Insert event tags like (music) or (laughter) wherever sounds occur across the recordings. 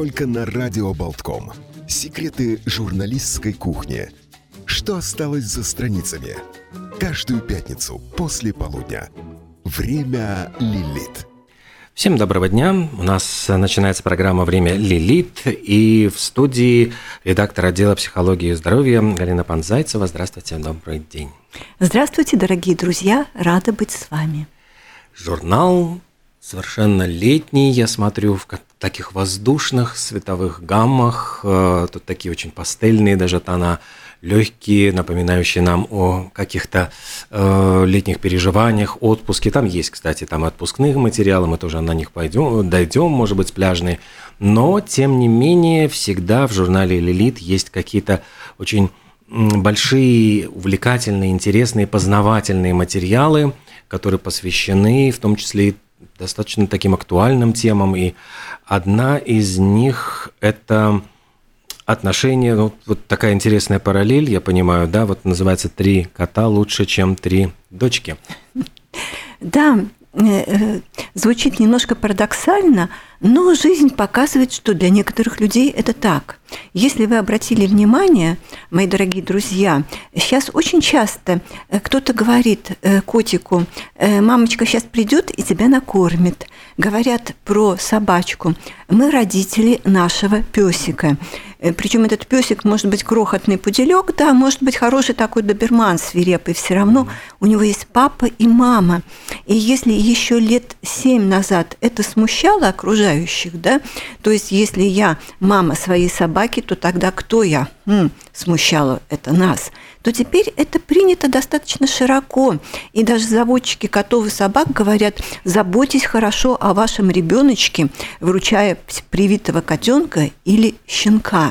только на Радио Болтком. Секреты журналистской кухни. Что осталось за страницами? Каждую пятницу после полудня. Время Лилит. Всем доброго дня. У нас начинается программа «Время Лилит». И в студии редактор отдела психологии и здоровья Галина Панзайцева. Здравствуйте, добрый день. Здравствуйте, дорогие друзья. Рада быть с вами. Журнал совершенно летний, я смотрю, в таких воздушных световых гаммах. Э, тут такие очень пастельные даже тона легкие, напоминающие нам о каких-то э, летних переживаниях, отпуске. Там есть, кстати, там отпускные материалы, мы тоже на них пойдем, дойдем, может быть, пляжные. Но, тем не менее, всегда в журнале «Лилит» есть какие-то очень большие, увлекательные, интересные, познавательные материалы, которые посвящены в том числе и достаточно таким актуальным темам. И одна из них – это отношения, ну, вот такая интересная параллель, я понимаю, да, вот называется «Три кота лучше, чем три дочки». Да, звучит немножко парадоксально, но жизнь показывает, что для некоторых людей это так. Если вы обратили внимание, мои дорогие друзья, сейчас очень часто э, кто-то говорит котику, мамочка сейчас придет и тебя накормит. Говорят про собачку. Мы родители нашего песика. Э, Причем этот песик может быть крохотный пуделек, да, может быть хороший такой доберман свирепый. Все равно у него есть папа и мама. И если еще лет семь назад это смущало окружающих, да, то есть если я мама своей собаки, то тогда кто я? М, смущало это нас то теперь это принято достаточно широко. И даже заводчики котов и собак говорят, заботьтесь хорошо о вашем ребеночке, вручая привитого котенка или щенка.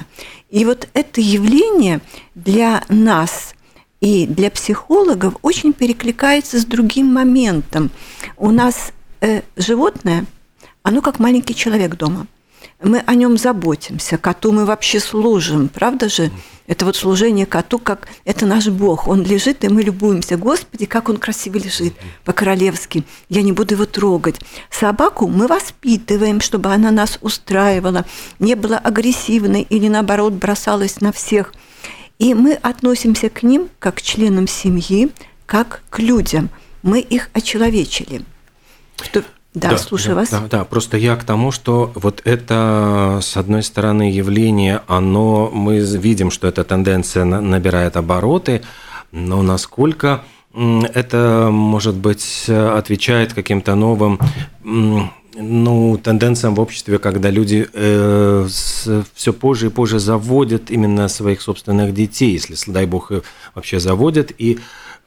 И вот это явление для нас и для психологов очень перекликается с другим моментом. У нас э, животное, оно как маленький человек дома – мы о нем заботимся, коту мы вообще служим, правда же? Это вот служение коту, как это наш Бог. Он лежит, и мы любуемся. Господи, как он красиво лежит по-королевски. Я не буду его трогать. Собаку мы воспитываем, чтобы она нас устраивала, не была агрессивной или, наоборот, бросалась на всех. И мы относимся к ним как к членам семьи, как к людям. Мы их очеловечили. Что да, да слушаю да, вас. Да, да, просто я к тому, что вот это, с одной стороны, явление, оно, мы видим, что эта тенденция набирает обороты, но насколько это, может быть, отвечает каким-то новым ну, тенденциям в обществе, когда люди э, с, все позже и позже заводят именно своих собственных детей, если, дай бог, вообще заводят, и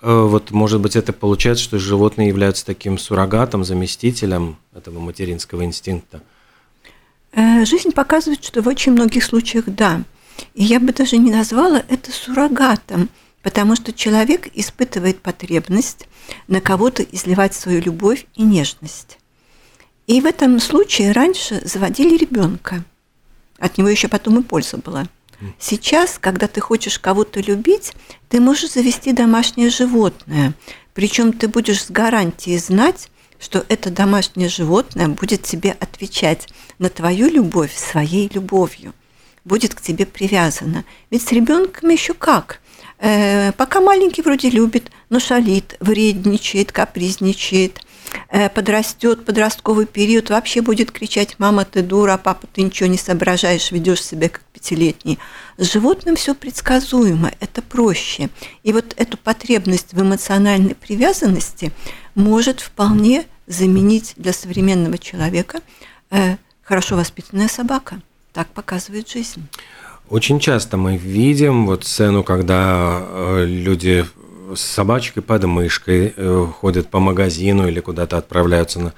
вот, может быть, это получается, что животные являются таким суррогатом, заместителем этого материнского инстинкта? Э, жизнь показывает, что в очень многих случаях да. И я бы даже не назвала это суррогатом, потому что человек испытывает потребность на кого-то изливать свою любовь и нежность. И в этом случае раньше заводили ребенка. От него еще потом и польза была – Сейчас, когда ты хочешь кого-то любить, ты можешь завести домашнее животное. Причем ты будешь с гарантией знать, что это домашнее животное будет тебе отвечать на твою любовь своей любовью, будет к тебе привязано. Ведь с ребенком еще как? Э, пока маленький вроде любит, но шалит, вредничает, капризничает – подрастет, подростковый период, вообще будет кричать, мама, ты дура, папа, ты ничего не соображаешь, ведешь себя как пятилетний. С животным все предсказуемо, это проще. И вот эту потребность в эмоциональной привязанности может вполне заменить для современного человека э, хорошо воспитанная собака. Так показывает жизнь. Очень часто мы видим вот сцену, когда э, люди с собачкой под мышкой э, ходят по магазину или куда-то отправляются на,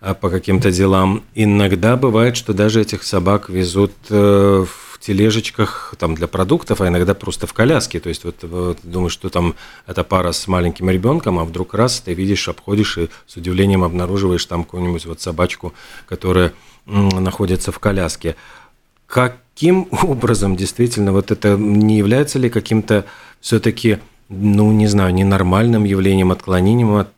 э, по каким-то делам. Иногда бывает, что даже этих собак везут э, в тележечках там, для продуктов, а иногда просто в коляске. То есть вот, вот думаешь, что там эта пара с маленьким ребенком, а вдруг раз ты видишь, обходишь и с удивлением обнаруживаешь там какую-нибудь вот собачку, которая находится в коляске. Каким (laughs) образом действительно вот это не является ли каким-то все-таки ну, не знаю, ненормальным явлением, отклонением от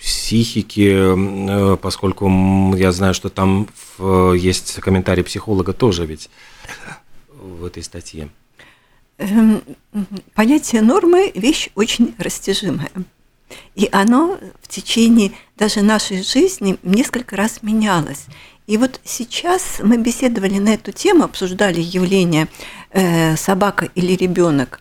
психики, поскольку я знаю, что там есть комментарий психолога тоже ведь в этой статье. Эм, понятие нормы – вещь очень растяжимая. И оно в течение даже нашей жизни несколько раз менялось. И вот сейчас мы беседовали на эту тему, обсуждали явление э, собака или ребенок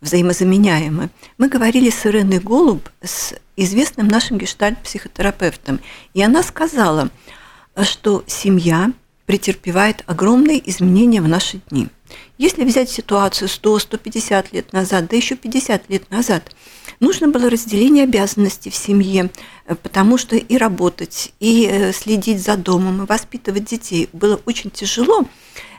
взаимозаменяемы. Мы говорили с Иреной Голуб, с известным нашим гештальт-психотерапевтом, и она сказала, что семья претерпевает огромные изменения в наши дни. Если взять ситуацию 100-150 лет назад, да еще 50 лет назад, нужно было разделение обязанностей в семье, потому что и работать, и э, следить за домом, и воспитывать детей было очень тяжело.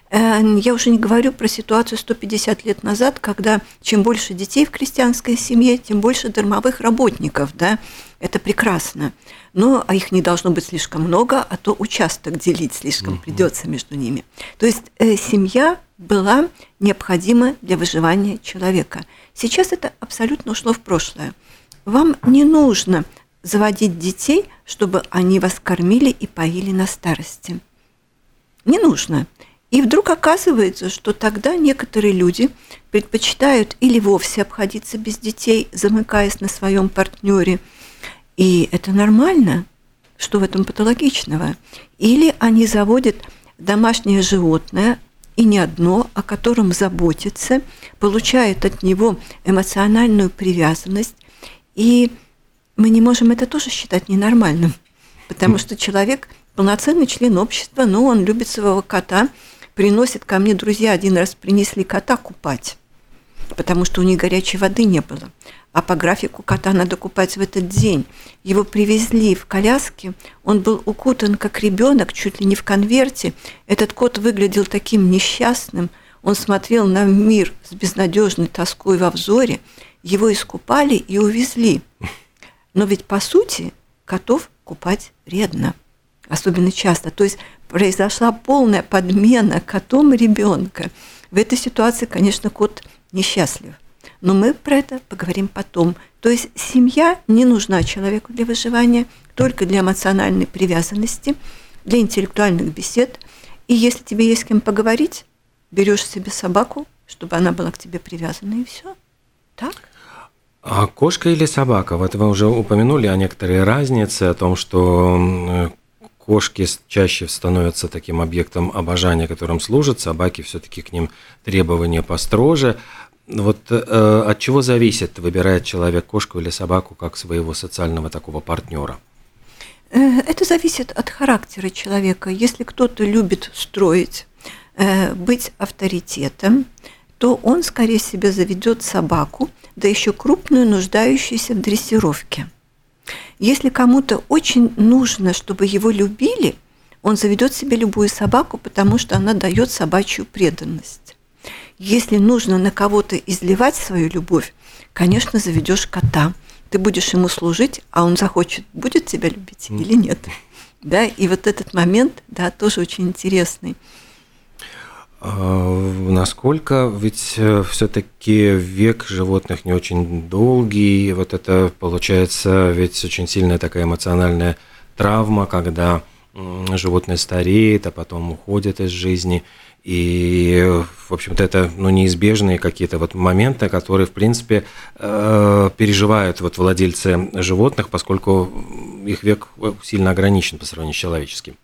Э, я уже не говорю про ситуацию 150 лет назад, когда чем больше детей в крестьянской семье, тем больше дармовых работников, да, это прекрасно. Но а их не должно быть слишком много, а то участок делить слишком угу. придется между ними. То есть э, семья была необходима для выживания человека. Сейчас это абсолютно ушло в прошлое. Вам не нужно заводить детей, чтобы они вас кормили и поили на старости. Не нужно. И вдруг оказывается, что тогда некоторые люди предпочитают или вовсе обходиться без детей, замыкаясь на своем партнере. И это нормально, что в этом патологичного. Или они заводят домашнее животное, и не одно, о котором заботятся, получают от него эмоциональную привязанность. И мы не можем это тоже считать ненормальным, потому что человек полноценный член общества, но он любит своего кота – приносят ко мне друзья, один раз принесли кота купать, потому что у них горячей воды не было. А по графику кота надо купать в этот день. Его привезли в коляске, он был укутан как ребенок, чуть ли не в конверте. Этот кот выглядел таким несчастным, он смотрел на мир с безнадежной тоской во взоре. Его искупали и увезли. Но ведь по сути котов купать вредно, особенно часто. То есть произошла полная подмена котом ребенка. В этой ситуации, конечно, кот несчастлив. Но мы про это поговорим потом. То есть семья не нужна человеку для выживания, только для эмоциональной привязанности, для интеллектуальных бесед. И если тебе есть с кем поговорить, берешь себе собаку, чтобы она была к тебе привязана, и все. Так? А кошка или собака? Вот вы уже упомянули о некоторой разнице, о том, что Кошки чаще становятся таким объектом обожания, которым служат, собаки все-таки к ним требования построже. Вот э, от чего зависит, выбирает человек кошку или собаку как своего социального такого партнера? Э, это зависит от характера человека. Если кто-то любит строить, э, быть авторитетом, то он, скорее всего, заведет собаку, да еще крупную, нуждающуюся в дрессировке – если кому-то очень нужно, чтобы его любили, он заведет себе любую собаку, потому что она дает собачью преданность. Если нужно на кого-то изливать свою любовь, конечно, заведешь кота. Ты будешь ему служить, а он захочет, будет тебя любить или нет. Да, и вот этот момент, да, тоже очень интересный. А, насколько ведь э, все-таки век животных не очень долгий, вот это получается ведь очень сильная такая эмоциональная травма, когда животное стареет, а потом уходит из жизни. И, в общем-то, это ну, неизбежные какие-то вот моменты, которые, в принципе, э, переживают вот владельцы животных, поскольку их век сильно ограничен по сравнению с человеческим.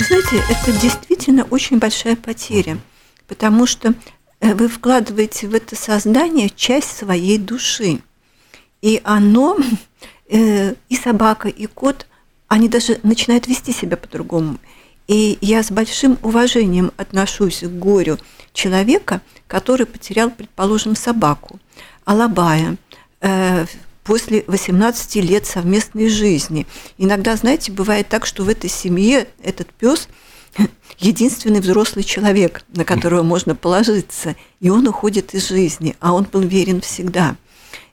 Знаете, это действительно очень большая потеря, потому что э, вы вкладываете в это создание часть своей души. И оно, э, и собака, и кот, они даже начинают вести себя по-другому. И я с большим уважением отношусь к горю человека, который потерял, предположим, собаку, алабая, э, после 18 лет совместной жизни. Иногда, знаете, бывает так, что в этой семье этот пес (laughs) единственный взрослый человек, на которого можно положиться, и он уходит из жизни, а он был верен всегда.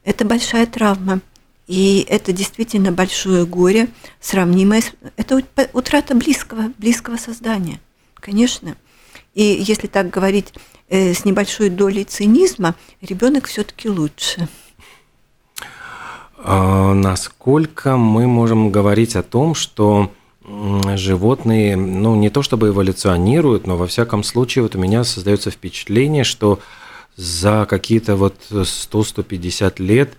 Это большая травма, и это действительно большое горе, сравнимое с... Это утрата близкого, близкого создания, конечно. И если так говорить э, с небольшой долей цинизма, ребенок все-таки лучше. А, насколько мы можем говорить о том, что животные, ну, не то чтобы эволюционируют, но во всяком случае вот у меня создается впечатление, что за какие-то вот 100-150 лет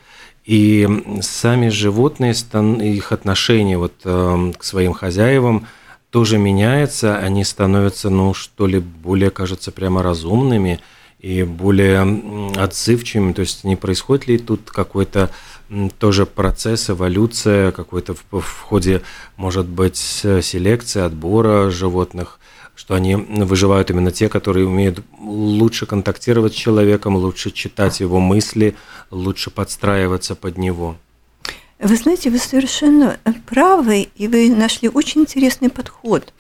и сами животные, их отношение вот эм, к своим хозяевам тоже меняется, они становятся, ну, что ли, более, кажется, прямо разумными и более отзывчивыми, то есть не происходит ли тут какой-то тоже процесс, эволюция, какой-то в, в ходе, может быть, селекции, отбора животных, что они выживают именно те, которые умеют лучше контактировать с человеком, лучше читать его мысли, лучше подстраиваться под него. Вы знаете, вы совершенно правы, и вы нашли очень интересный подход.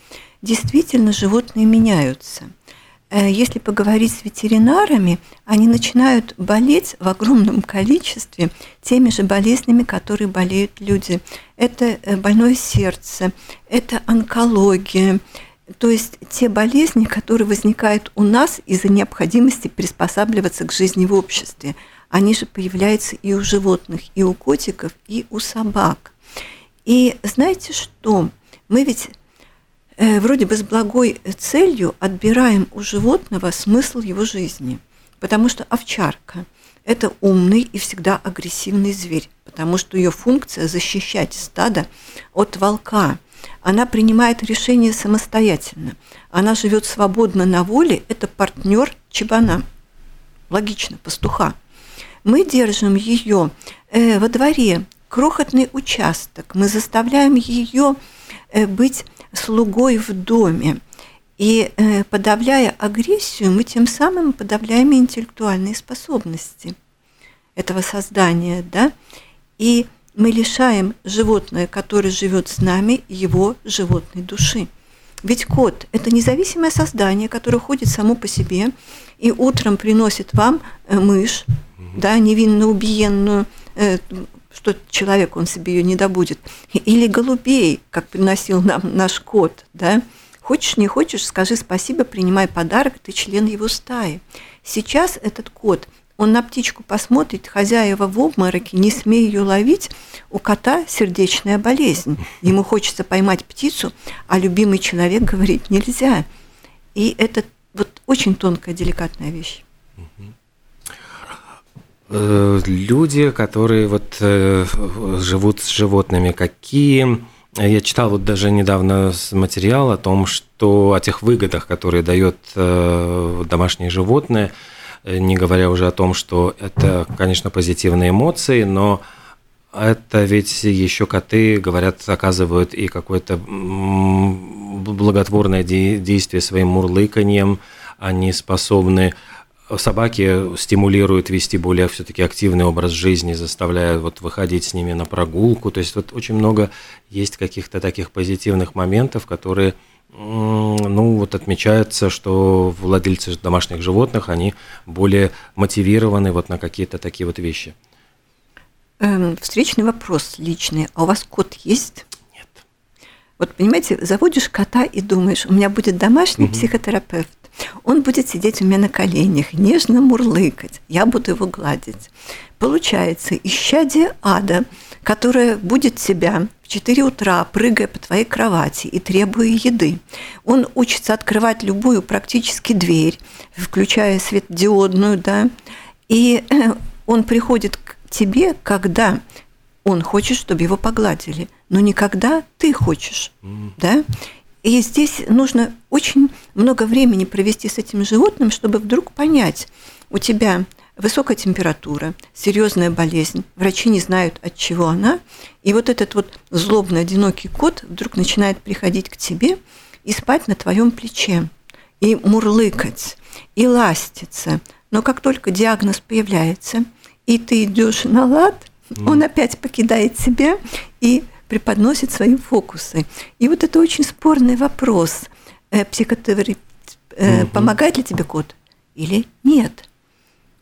Действительно, животные меняются – Э, если поговорить с ветеринарами, они начинают болеть в огромном количестве теми же болезнями, которые болеют люди. Это э, больное сердце, это онкология, то есть те болезни, которые возникают у нас из-за необходимости приспосабливаться к жизни в обществе, они же появляются и у животных, и у котиков, и у собак. И знаете что? Мы ведь Э, вроде бы с благой целью отбираем у животного смысл его жизни. Потому что овчарка – это умный и всегда агрессивный зверь, потому что ее функция – защищать стадо от волка. Она принимает решения самостоятельно. Она живет свободно на воле, это партнер чебана. Логично, пастуха. Мы держим ее э, во дворе, крохотный участок, мы заставляем ее э, быть слугой в доме. И э, подавляя агрессию, мы тем самым подавляем интеллектуальные способности этого создания, да, и мы лишаем животное, которое живет с нами, его животной души. Ведь кот – это независимое создание, которое ходит само по себе и утром приносит вам э, мышь, да, невинно убиенную, что человек, он себе ее не добудет. Или голубей, как приносил нам наш кот, да. Хочешь, не хочешь, скажи спасибо, принимай подарок, ты член его стаи. Сейчас этот кот, он на птичку посмотрит, хозяева в обмороке, не смей ее ловить, у кота сердечная болезнь. Ему хочется поймать птицу, а любимый человек говорит нельзя. И это вот очень тонкая, деликатная вещь. Люди, которые вот э, живут с животными, какие я читал вот даже недавно материал о том, что о тех выгодах, которые дает э, домашнее животное, не говоря уже о том, что это, конечно, позитивные эмоции, но это ведь еще коты, говорят, оказывают и какое-то благотворное действие своим мурлыканьем, они способны собаки стимулируют вести более все-таки активный образ жизни, заставляют вот выходить с ними на прогулку. То есть вот очень много есть каких-то таких позитивных моментов, которые ну, вот отмечается, что владельцы домашних животных, они более мотивированы вот на какие-то такие вот вещи. Эм, встречный вопрос личный. А у вас кот есть? Нет. Вот понимаете, заводишь кота и думаешь, у меня будет домашний угу. психотерапевт. Он будет сидеть у меня на коленях, нежно мурлыкать. Я буду его гладить. Получается, исчадие ада, которое будет тебя в 4 утра, прыгая по твоей кровати и требуя еды. Он учится открывать любую практически дверь, включая светодиодную, да, и э, он приходит к тебе, когда он хочет, чтобы его погладили, но никогда ты хочешь, mm. да. И здесь нужно очень много времени провести с этим животным, чтобы вдруг понять, у тебя высокая температура, серьезная болезнь, врачи не знают, от чего она, и вот этот вот злобный, одинокий кот вдруг начинает приходить к тебе и спать на твоем плече, и мурлыкать, и ластиться. Но как только диагноз появляется, и ты идешь на лад, он опять покидает тебя и преподносит свои фокусы. И вот это очень спорный вопрос. Э, психотерапевт э, угу. помогает ли тебе кот или нет?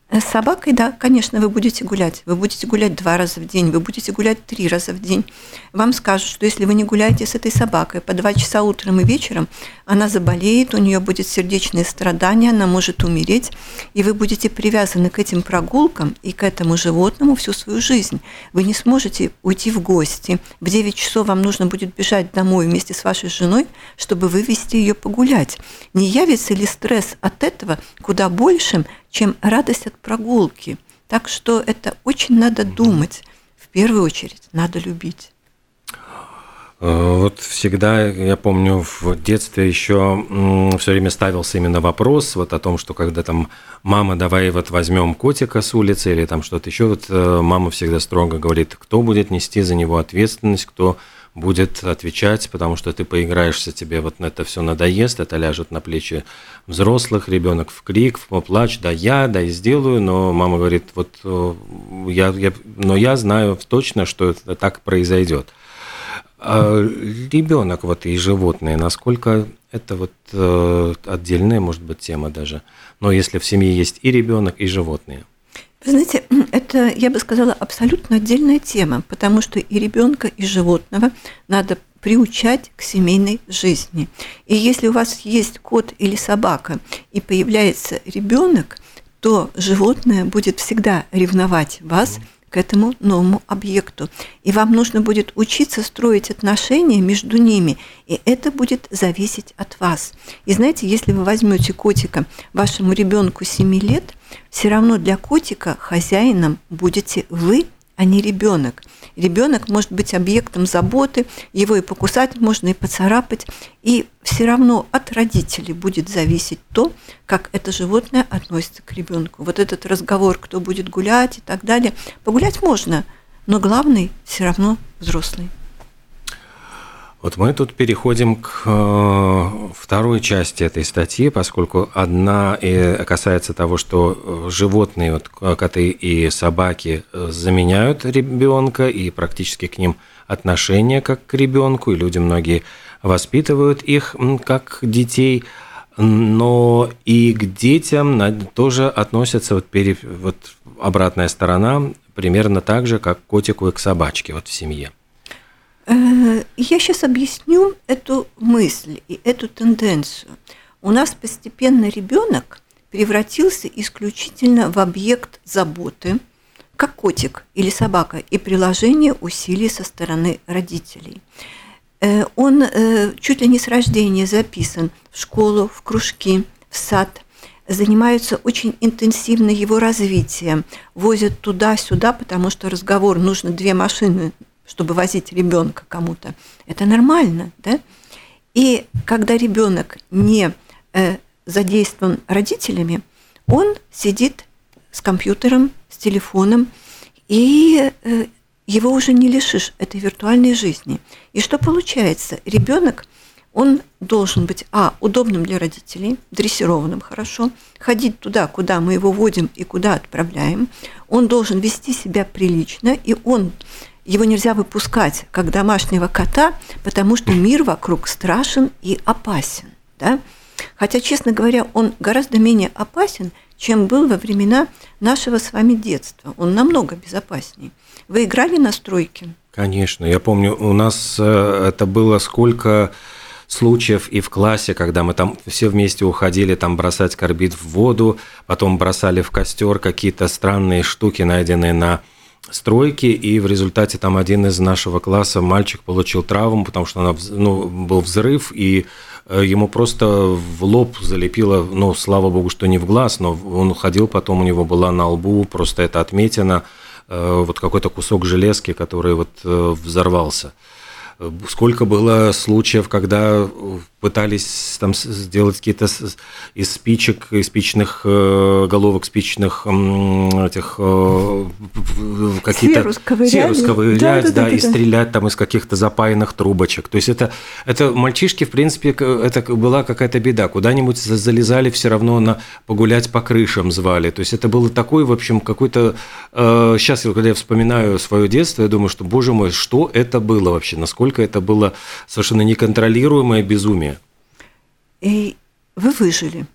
С собакой, да, конечно, вы будете гулять. Вы будете гулять два раза в день, вы будете гулять три раза в день. Вам скажут, что если вы не гуляете с этой собакой по два часа утром и вечером, она заболеет, у нее будет сердечное страдание, она может умереть, и вы будете привязаны к этим прогулкам и к этому животному всю свою жизнь. Вы не сможете уйти в гости. В 9 часов вам нужно будет бежать домой вместе с вашей женой, чтобы вывести ее погулять. Не явится ли стресс от этого куда большим, чем радость от прогулки? Так что это очень надо думать. В первую очередь надо любить. Э, вот всегда, я помню, в детстве еще все время ставился именно вопрос вот о том, что когда там мама, давай вот возьмем котика с улицы или там что-то еще, вот э, мама всегда строго говорит, кто будет нести за него ответственность, кто будет отвечать, потому что ты поиграешься, тебе вот это все надоест, это ляжет на плечи взрослых, ребенок в крик, в плач, да я, да и сделаю, но мама говорит, вот э, я, я, но я знаю точно, что это так произойдет. А ребенок вот и животные, насколько это вот э, отдельная, может быть, тема даже. Но если в семье есть и ребенок, и животные. Вы знаете, это, я бы сказала, абсолютно отдельная тема, потому что и ребенка, и животного надо приучать к семейной жизни. И если у вас есть кот или собака, и появляется ребенок, то животное будет всегда ревновать вас – к этому новому объекту. И вам нужно будет учиться строить отношения между ними, и это будет зависеть от вас. И знаете, если вы возьмете котика вашему ребенку 7 лет, все равно для котика хозяином будете вы, а не ребенок. Ребенок может быть объектом заботы, его и покусать можно, и поцарапать. И все равно от родителей будет зависеть то, как это животное относится к ребенку. Вот этот разговор, кто будет гулять и так далее. Погулять можно, но главный все равно взрослый. Вот мы тут переходим к э, второй части этой статьи, поскольку одна касается того, что э, животные, вот коты и собаки э, заменяют ребенка и практически к ним отношение как к ребенку, и люди многие воспитывают их как детей, но и к детям тоже относятся вот, пере, вот обратная сторона примерно так же, как к котику и к собачке вот в семье. Э, я сейчас объясню эту мысль и эту тенденцию. У нас постепенно ребенок превратился исключительно в объект заботы, как котик или собака, и приложение усилий со стороны родителей. Э, он э, чуть ли не с рождения записан в школу, в кружки, в сад – занимаются очень интенсивно его развитием, возят туда-сюда, потому что разговор нужно две машины чтобы возить ребенка кому-то. Это нормально, да? И когда ребенок не э, задействован родителями, он сидит с компьютером, с телефоном, и э, его уже не лишишь этой виртуальной жизни. И что получается? Ребенок, он должен быть, а, удобным для родителей, дрессированным хорошо, ходить туда, куда мы его водим и куда отправляем. Он должен вести себя прилично, и он его нельзя выпускать как домашнего кота, потому что мир вокруг страшен и опасен. Да? Хотя, честно говоря, он гораздо менее опасен, чем был во времена нашего с вами детства. Он намного безопаснее. Вы играли на стройке? Конечно. Я помню, у нас э, это было сколько случаев и в классе, когда мы там все вместе уходили там бросать карбид в воду, потом бросали в костер какие-то странные штуки, найденные на стройки, и в результате там один из нашего класса мальчик получил травму, потому что она, ну, был взрыв, и э, ему просто в лоб залепило, ну, слава богу, что не в глаз, но он ходил, потом у него была на лбу просто это отметина, э, вот какой-то кусок железки, который вот э, взорвался. Сколько было случаев, когда пытались там сделать какие-то из спичек, из спичных э, головок, спичных этих э, какие-то серу сковырять, серу сковырять да, да, да, да, и стрелять там из каких-то запаянных трубочек. То есть это, это мальчишки, в принципе, это была какая-то беда. Куда-нибудь залезали все равно на погулять по крышам звали. То есть это было такой, в общем, какой-то... Э, сейчас, когда я вспоминаю свое детство, я думаю, что, боже мой, что это было вообще? Насколько это было совершенно неконтролируемое безумие? И вы выжили.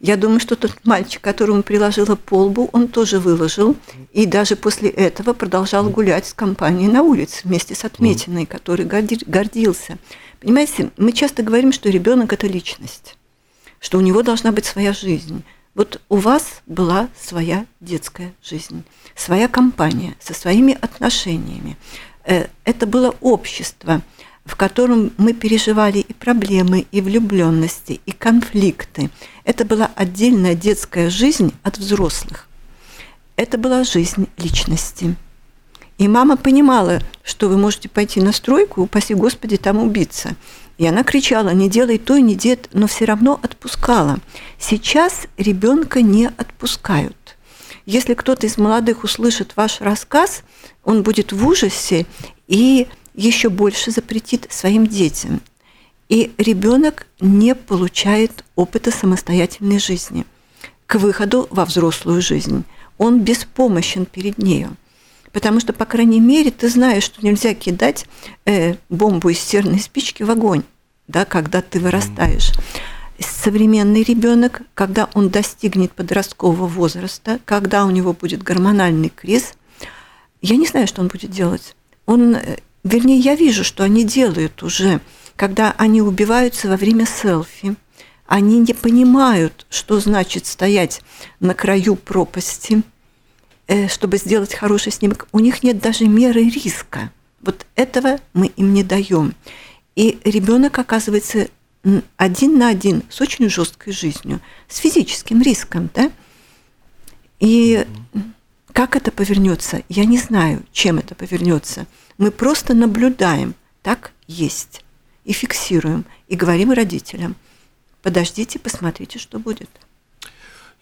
Я думаю, что тот мальчик, которому приложила полбу, он тоже выложил. И даже после этого продолжал гулять с компанией на улице вместе с отметиной, который гордился. Понимаете, мы часто говорим, что ребенок это личность, что у него должна быть своя жизнь. Вот у вас была своя детская жизнь, своя компания со своими отношениями. Э, это было общество, в котором мы переживали и проблемы, и влюбленности, и конфликты. Это была отдельная детская жизнь от взрослых. Это была жизнь личности. И мама понимала, что вы можете пойти на стройку, упаси Господи, там убиться. И она кричала, не делай то, не дед, но все равно отпускала. Сейчас ребенка не отпускают. Если кто-то из молодых услышит ваш рассказ, он будет в ужасе и еще больше запретит своим детям. И ребенок не получает опыта самостоятельной жизни к выходу во взрослую жизнь. Он беспомощен перед нею. Потому что, по крайней мере, ты знаешь, что нельзя кидать э, бомбу из серной спички в огонь, да, когда ты вырастаешь. Современный ребенок, когда он достигнет подросткового возраста, когда у него будет гормональный криз, я не знаю, что он будет делать. Он, э, вернее, я вижу, что они делают уже, когда они убиваются во время селфи. Они не понимают, что значит стоять на краю пропасти – Э, чтобы сделать хороший снимок, у них нет даже меры риска. Вот этого мы им не даем. И ребенок оказывается один на один с очень жесткой жизнью, с физическим риском, да? И как это повернется, я не знаю, чем это повернется. Мы просто наблюдаем, так есть, и фиксируем, и говорим родителям, подождите, посмотрите, что будет.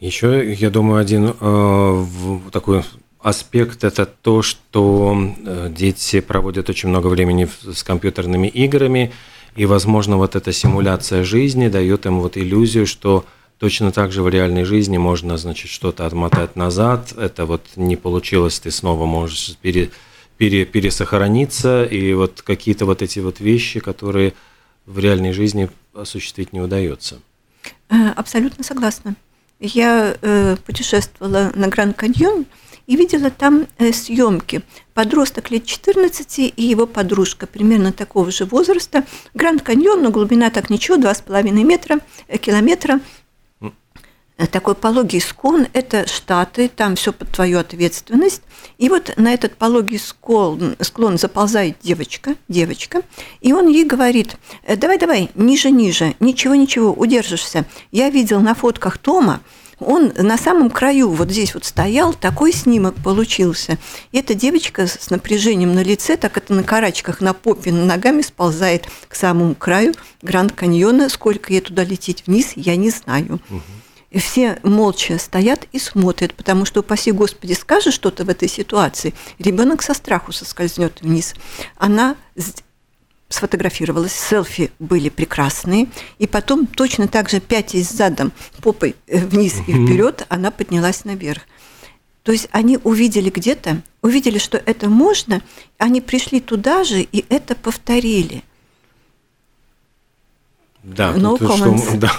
Еще, я думаю, один э, такой аспект – это то, что э, дети проводят очень много времени с компьютерными играми, и, возможно, вот эта симуляция жизни дает им вот иллюзию, что точно так же в реальной жизни можно, значит, что-то отмотать назад, это вот не получилось, ты снова можешь пере, пере, пересохраниться, и вот какие-то вот эти вот вещи, которые в реальной жизни осуществить не удается. Э, абсолютно согласна я э, путешествовала на Гранд Каньон и видела там э, съемки. Подросток лет 14 и его подружка примерно такого же возраста. Гранд Каньон, но глубина так ничего, 2,5 метра, э, километра. Такой пологий склон – это Штаты, там все под твою ответственность. И вот на этот пологий склон, склон заползает девочка, девочка, и он ей говорит, «Э, давай, давай, ниже, ниже, ничего, ничего, удержишься. Я видел на фотках Тома, он на самом краю вот здесь вот стоял, такой снимок получился. И эта девочка с напряжением на лице, так это на карачках, на попе, на ногами сползает к самому краю Гранд Каньона. Сколько ей туда лететь вниз, я не знаю. Угу. И все молча стоят и смотрят, потому что, упаси Господи, скажет что-то в этой ситуации, ребенок со страху соскользнет вниз. Она сфотографировалась, селфи были прекрасные, и потом точно так же пятясь задом, попой э, вниз и вперед, она поднялась наверх. То есть они увидели где-то, увидели, что это можно, они пришли туда же и это повторили – да, no тут, что, (laughs) да,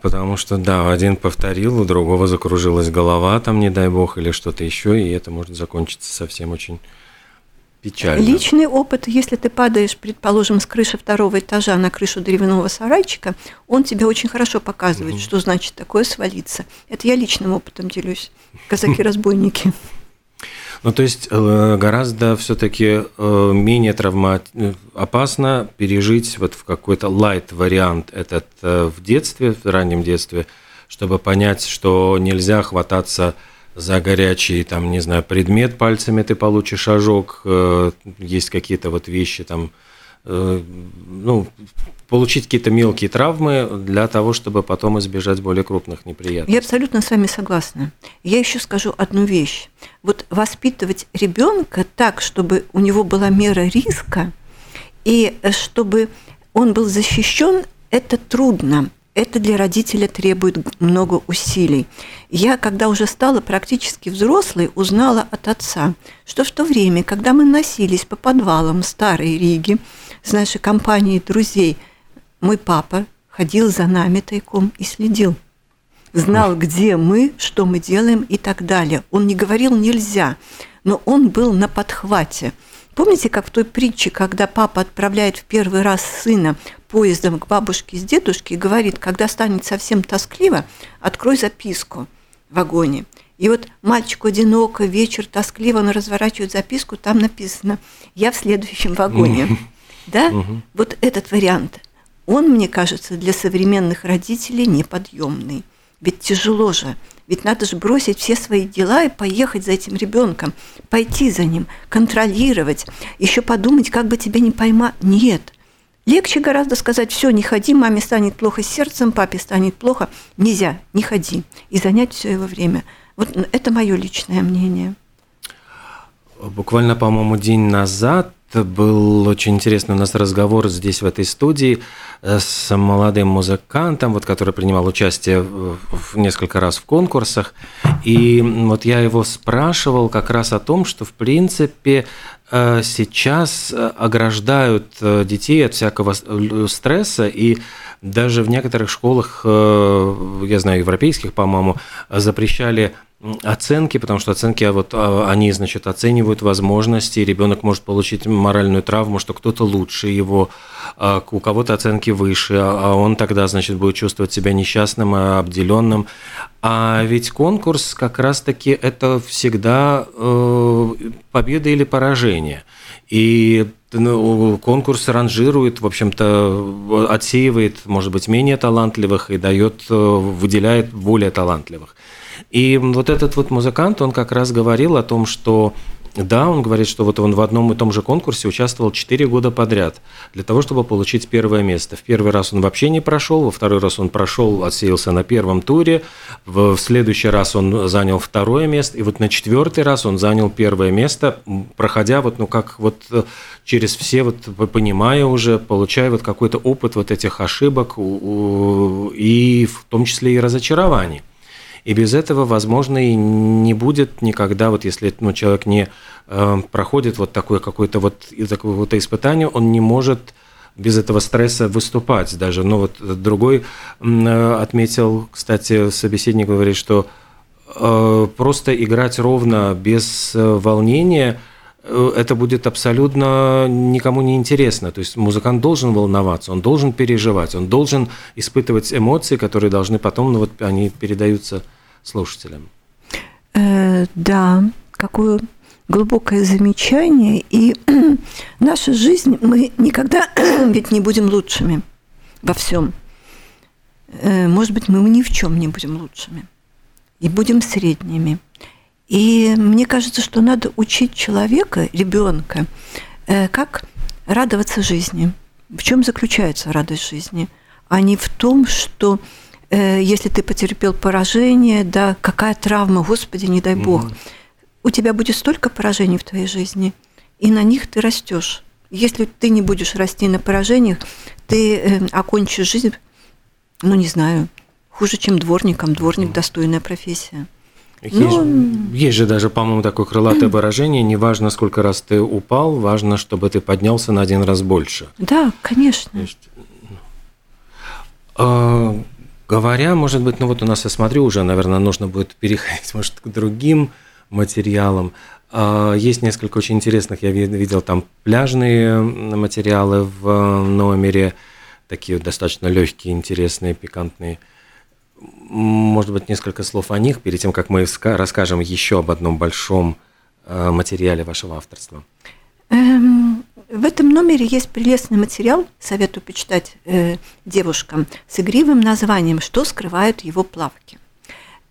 потому что, да, один повторил, у другого закружилась голова, там, не дай бог, или что-то еще, и это может закончиться совсем очень печально. Личный опыт, если ты падаешь, предположим, с крыши второго этажа на крышу деревянного сарайчика, он тебе очень хорошо показывает, угу. что значит такое свалиться. Это я личным опытом делюсь. Казаки-разбойники. Ну, то есть э, гораздо все-таки э, менее травма... Э, опасно пережить вот в какой-то light вариант этот в детстве, в раннем детстве, чтобы понять, что нельзя хвататься за горячий, там, не знаю, предмет пальцами, ты получишь ожог, есть какие-то вот вещи там, ну, получить какие-то мелкие травмы для того, чтобы потом избежать более крупных неприятностей. Я абсолютно с вами согласна. Я еще скажу одну вещь. Вот воспитывать ребенка так, чтобы у него была мера риска, и чтобы он был защищен, это трудно. Это для родителя требует много усилий. Я, когда уже стала практически взрослой, узнала от отца, что в то время, когда мы носились по подвалам старой Риги с нашей компанией друзей – мой папа ходил за нами тайком и следил. Знал, где мы, что мы делаем и так далее. Он не говорил «нельзя», но он был на подхвате. Помните, как в той притче, когда папа отправляет в первый раз сына поездом к бабушке с дедушкой и говорит, когда станет совсем тоскливо, открой записку в вагоне. И вот мальчику одиноко, вечер тоскливо, он разворачивает записку, там написано «Я в следующем вагоне». Да? Вот этот вариант, он, мне кажется, для современных родителей неподъемный. Ведь тяжело же. Ведь надо же бросить все свои дела и поехать за этим ребенком, пойти за ним, контролировать, еще подумать, как бы тебя не поймать. Нет. Легче гораздо сказать, все, не ходи, маме станет плохо сердцем, папе станет плохо. Нельзя, не ходи. И занять все его время. Вот это мое личное мнение. Буквально, по-моему, день назад был очень интересный у нас разговор здесь, в этой студии, э, с молодым музыкантом, вот, который принимал участие в несколько раз в конкурсах. И вот я его спрашивал как раз о том, что, в принципе, сейчас э, ограждают детей от всякого стресса, и даже в некоторых школах, я знаю, европейских, по-моему, запрещали оценки, потому что оценки, а вот а, они, значит, оценивают возможности, ребенок может получить моральную травму, что кто-то лучше его, а, у кого-то оценки выше, а он тогда, значит, будет чувствовать себя несчастным, обделенным. А ведь конкурс как раз-таки это всегда э, победа или поражение. И ну, конкурс ранжирует, в общем-то, отсеивает, может быть, менее талантливых и дает, э, выделяет более талантливых. И вот этот вот музыкант, он как раз говорил о том, что да, он говорит, что вот он в одном и том же конкурсе участвовал 4 года подряд для того, чтобы получить первое место. В первый раз он вообще не прошел, во второй раз он прошел, отсеялся на первом туре, в следующий раз он занял второе место, и вот на четвертый раз он занял первое место, проходя вот, ну как вот э, через все, вот понимая уже, получая вот какой-то опыт вот этих ошибок и в том числе и разочарований. И без этого, возможно, и не будет никогда, вот если ну, человек не э, проходит вот такое какое-то вот какое-то испытание, он не может без этого стресса выступать даже. Но вот другой э, отметил, кстати, собеседник говорит, что э, просто играть ровно, без э, волнения э, – это будет абсолютно никому не интересно. То есть музыкант должен волноваться, он должен переживать, он должен испытывать эмоции, которые должны потом, ну вот они передаются слушателям. Э, да, какое глубокое замечание. И (clears throat) наша жизнь, мы никогда (clears throat) ведь не будем лучшими во всем. Э, может быть, мы ни в чем не будем лучшими. И будем средними. И мне кажется, что надо учить человека, ребенка, э, как радоваться жизни. В чем заключается радость жизни? А не в том, что если ты потерпел поражение, да, какая травма, Господи, не дай Бог. Угу. У тебя будет столько поражений в твоей жизни, и на них ты растешь. Если ты не будешь расти на поражениях, ты э, окончишь жизнь, ну не знаю, хуже, чем дворником. Дворник достойная профессия. Есть, ну, есть же даже, по-моему, такое крылатое выражение: не важно, сколько раз ты упал, важно, чтобы ты поднялся на один раз больше. Да, конечно. Есть, а, Говоря, может быть, ну вот у нас, я смотрю, уже, наверное, нужно будет (laughs) переходить, может, к другим материалам. А, есть несколько очень интересных, я видел там пляжные материалы в номере, такие достаточно легкие, интересные, пикантные. Может быть, несколько слов о них, перед тем, как мы расскажем еще об одном большом а, материале вашего авторства. Эм, в этом номере есть прелестный материал, советую почитать э, девушкам, с игривым названием «Что скрывают его плавки».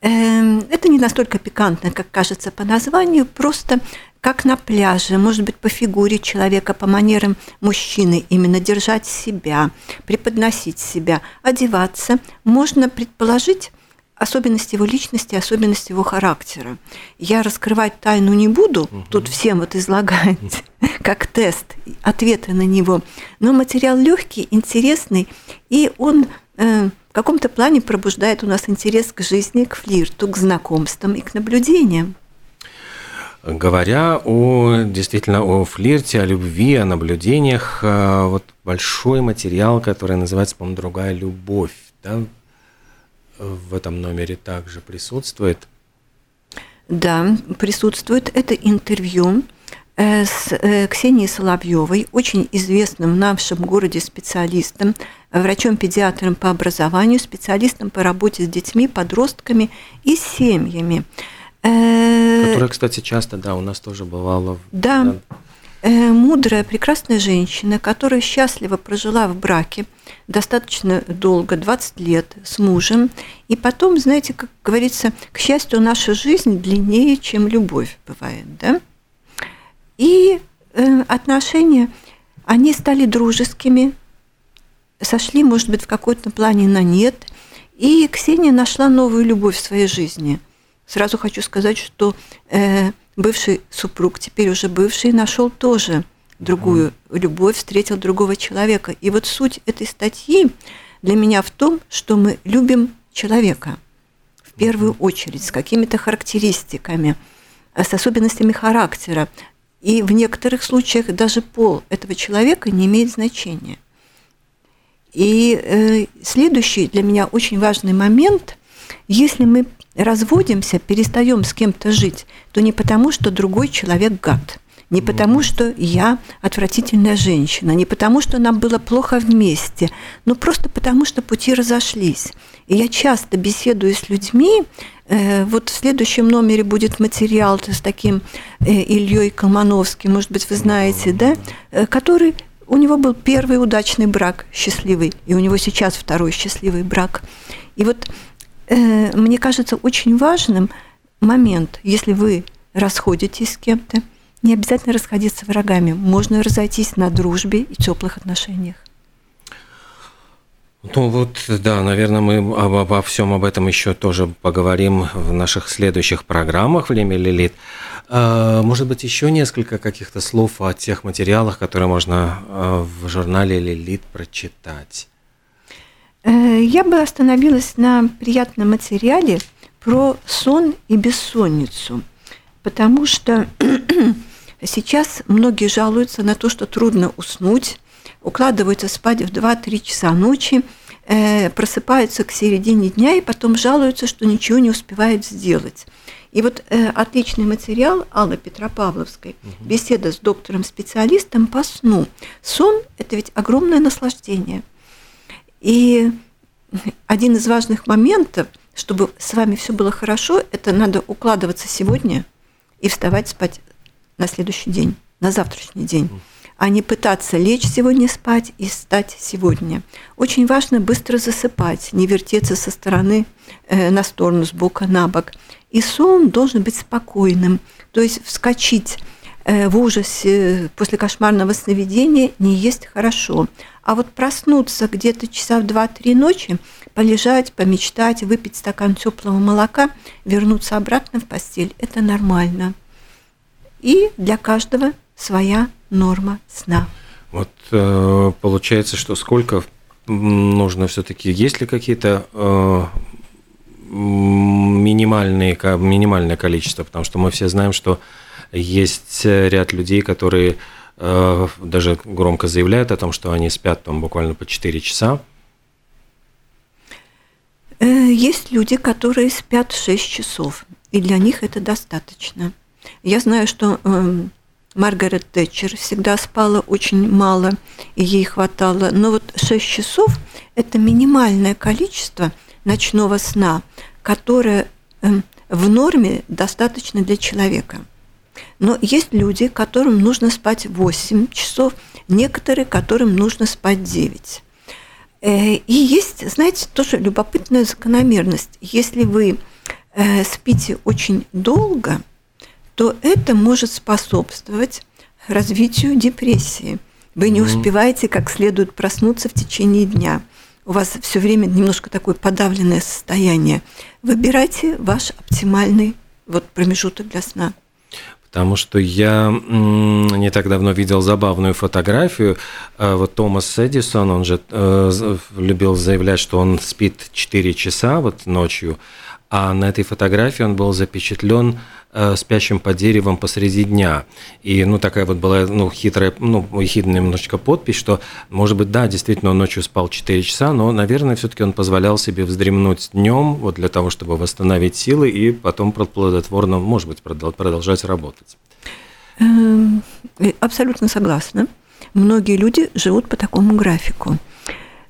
Э, это не настолько пикантно, как кажется по названию, просто как на пляже, может быть, по фигуре человека, по манерам мужчины, именно держать себя, преподносить себя, одеваться, можно предположить, особенности его личности, особенности его характера. Я раскрывать тайну не буду, угу. тут всем вот излагать, (laughs) как тест, ответы на него. Но материал легкий, интересный, и он э, в каком-то плане пробуждает у нас интерес к жизни, к флирту, к знакомствам и к наблюдениям. Говоря о действительно о флирте, о любви, о наблюдениях, э, вот большой материал, который называется, по-моему, другая любовь, да, в этом номере также присутствует? Да, присутствует. Это интервью э, с э, Ксенией Соловьевой, очень известным в нашем городе специалистом, врачом-педиатром по образованию, специалистом по работе с детьми, подростками и семьями. Которая, кстати, часто, да, у нас тоже бывала. Да, да. мудрая, прекрасная женщина, которая счастливо прожила в браке достаточно долго, 20 лет с мужем. И потом, знаете, как говорится, к счастью, наша жизнь длиннее, чем любовь бывает, да? И э, отношения, они стали дружескими, сошли, может быть, в какой-то плане на нет. И Ксения нашла новую любовь в своей жизни. Сразу хочу сказать, что э, бывший супруг, теперь уже бывший, нашел тоже другую любовь, встретил другого человека. И вот суть этой статьи для меня в том, что мы любим человека в первую очередь, с какими-то характеристиками, с особенностями характера. И в некоторых случаях даже пол этого человека не имеет значения. И э, следующий для меня очень важный момент, если мы разводимся, перестаем с кем-то жить, то не потому, что другой человек гад, не потому, что я отвратительная женщина, не потому, что нам было плохо вместе, но просто потому, что пути разошлись. И я часто беседую с людьми, э, вот в следующем номере будет материал с таким э, Ильей Колмановским, может быть, вы знаете, да, э, который у него был первый удачный брак, счастливый, и у него сейчас второй счастливый брак. И вот мне кажется очень важным момент, если вы расходитесь с кем-то, не обязательно расходиться врагами, можно разойтись на дружбе и теплых отношениях. Ну вот, да, наверное, мы обо, обо всем об этом еще тоже поговорим в наших следующих программах «Время Лилит». А, может быть, еще несколько каких-то слов о тех материалах, которые можно а, в журнале «Лилит» прочитать? Э, я бы остановилась на приятном материале про сон и бессонницу, потому что (clears throat) сейчас многие жалуются на то, что трудно уснуть, укладываются спать в 2-3 часа ночи, э, просыпаются к середине дня и потом жалуются, что ничего не успевают сделать. И вот э, отличный материал Аллы Петропавловской, угу. беседа с доктором-специалистом по сну. Сон – это ведь огромное наслаждение. И один из важных моментов, чтобы с вами все было хорошо, это надо укладываться сегодня и вставать спать на следующий день, на завтрашний день а не пытаться лечь сегодня спать и встать сегодня. Очень важно быстро засыпать, не вертеться со стороны э, на сторону, с бока на бок. И сон должен быть спокойным, то есть вскочить э, в ужасе после кошмарного сновидения не есть хорошо. А вот проснуться где-то часа в 2-3 ночи, полежать, помечтать, выпить стакан теплого молока, вернуться обратно в постель – это нормально. И для каждого своя норма сна. Вот э, получается, что сколько нужно все-таки, есть ли какие-то э, минимальные, минимальное количество, потому что мы все знаем, что есть ряд людей, которые э, даже громко заявляют о том, что они спят там буквально по 4 часа. Есть люди, которые спят 6 часов, и для них это достаточно. Я знаю, что эм, Маргарет Тэтчер всегда спала очень мало, и ей хватало. Но вот 6 часов – это минимальное количество ночного сна, которое эм, в норме достаточно для человека. Но есть люди, которым нужно спать 8 часов, некоторые, которым нужно спать 9. Э, и есть, знаете, тоже любопытная закономерность. Если вы э, спите очень долго – то это может способствовать развитию депрессии. Вы не успеваете как следует проснуться в течение дня. У вас все время немножко такое подавленное состояние. Выбирайте ваш оптимальный вот промежуток для сна. Потому что я не так давно видел забавную фотографию. Э, вот Томас Эдисон, он же э, любил заявлять, что он спит 4 часа вот ночью, а на этой фотографии он был запечатлен э, спящим под деревом посреди дня. И, ну, такая вот была, ну, хитрая, ну, хитрая немножечко подпись, что, может быть, да, действительно, он ночью спал 4 часа, но, наверное, все-таки он позволял себе вздремнуть днем, вот для того, чтобы восстановить силы и потом плодотворно, может быть, продолжать работать. Эм, абсолютно согласна. Многие люди живут по такому графику.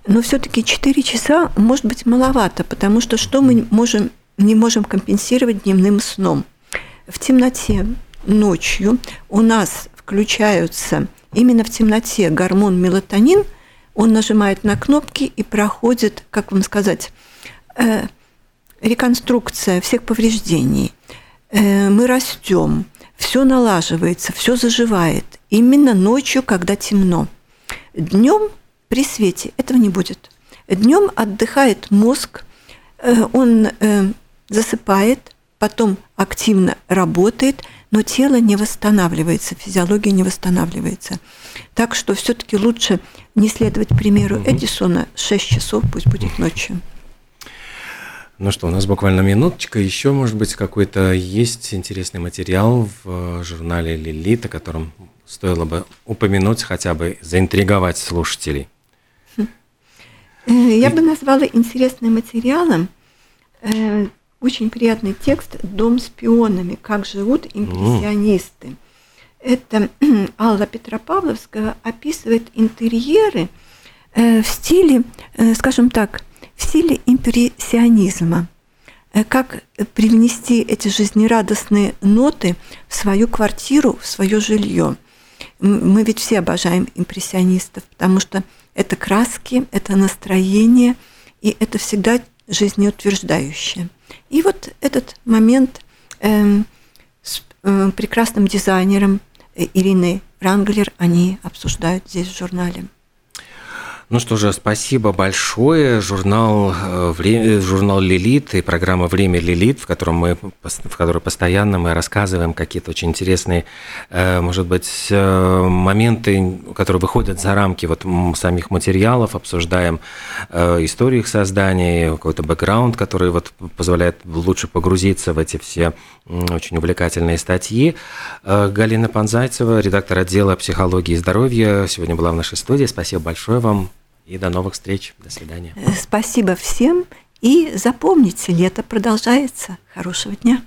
Но все-таки 4 часа может быть маловато, потому что что мы можем, не можем компенсировать дневным сном? В темноте ночью у нас включаются именно в темноте гормон мелатонин, он нажимает на кнопки и проходит, как вам сказать, э, реконструкция всех повреждений. Э, мы растем, все налаживается, все заживает. Именно ночью, когда темно. Днем при свете этого не будет. Днем отдыхает мозг, э, он засыпает, потом активно работает, но тело не восстанавливается, физиология не восстанавливается. Так что все-таки лучше не следовать примеру угу. Эдисона 6 часов, пусть будет ночью. Ну что, у нас буквально минуточка. Еще, может быть, какой-то есть интересный материал в журнале «Лилит», о котором стоило бы упомянуть, хотя бы заинтриговать слушателей. Хм. Э, я бы назвала интересным материалом э, очень приятный текст «Дом с пионами. Как живут импрессионисты». Это (clears throat) Алла Петропавловская описывает интерьеры э, в стиле, э, скажем так, в стиле импрессионизма. Э, как привнести эти жизнерадостные ноты в свою квартиру, в свое жилье. Мы ведь все обожаем импрессионистов, потому что это краски, это настроение, и это всегда жизнеутверждающее. И вот этот момент э, с э, прекрасным дизайнером э, Ириной Ранглер они обсуждают здесь в журнале. Ну что же, спасибо большое. Журнал, э, э, журнал «Лилит» и программа «Время Лилит», в, котором мы, в которой постоянно мы рассказываем какие-то очень интересные, э, может быть, моменты, которые выходят за рамки вот самих материалов, обсуждаем историю их создания, какой-то бэкграунд, который вот позволяет лучше погрузиться в эти все очень увлекательные статьи. Галина Панзайцева, редактор отдела психологии и здоровья, сегодня была в нашей студии. Спасибо большое вам. И до новых встреч. До свидания. Спасибо всем. И запомните, лето продолжается. Хорошего дня.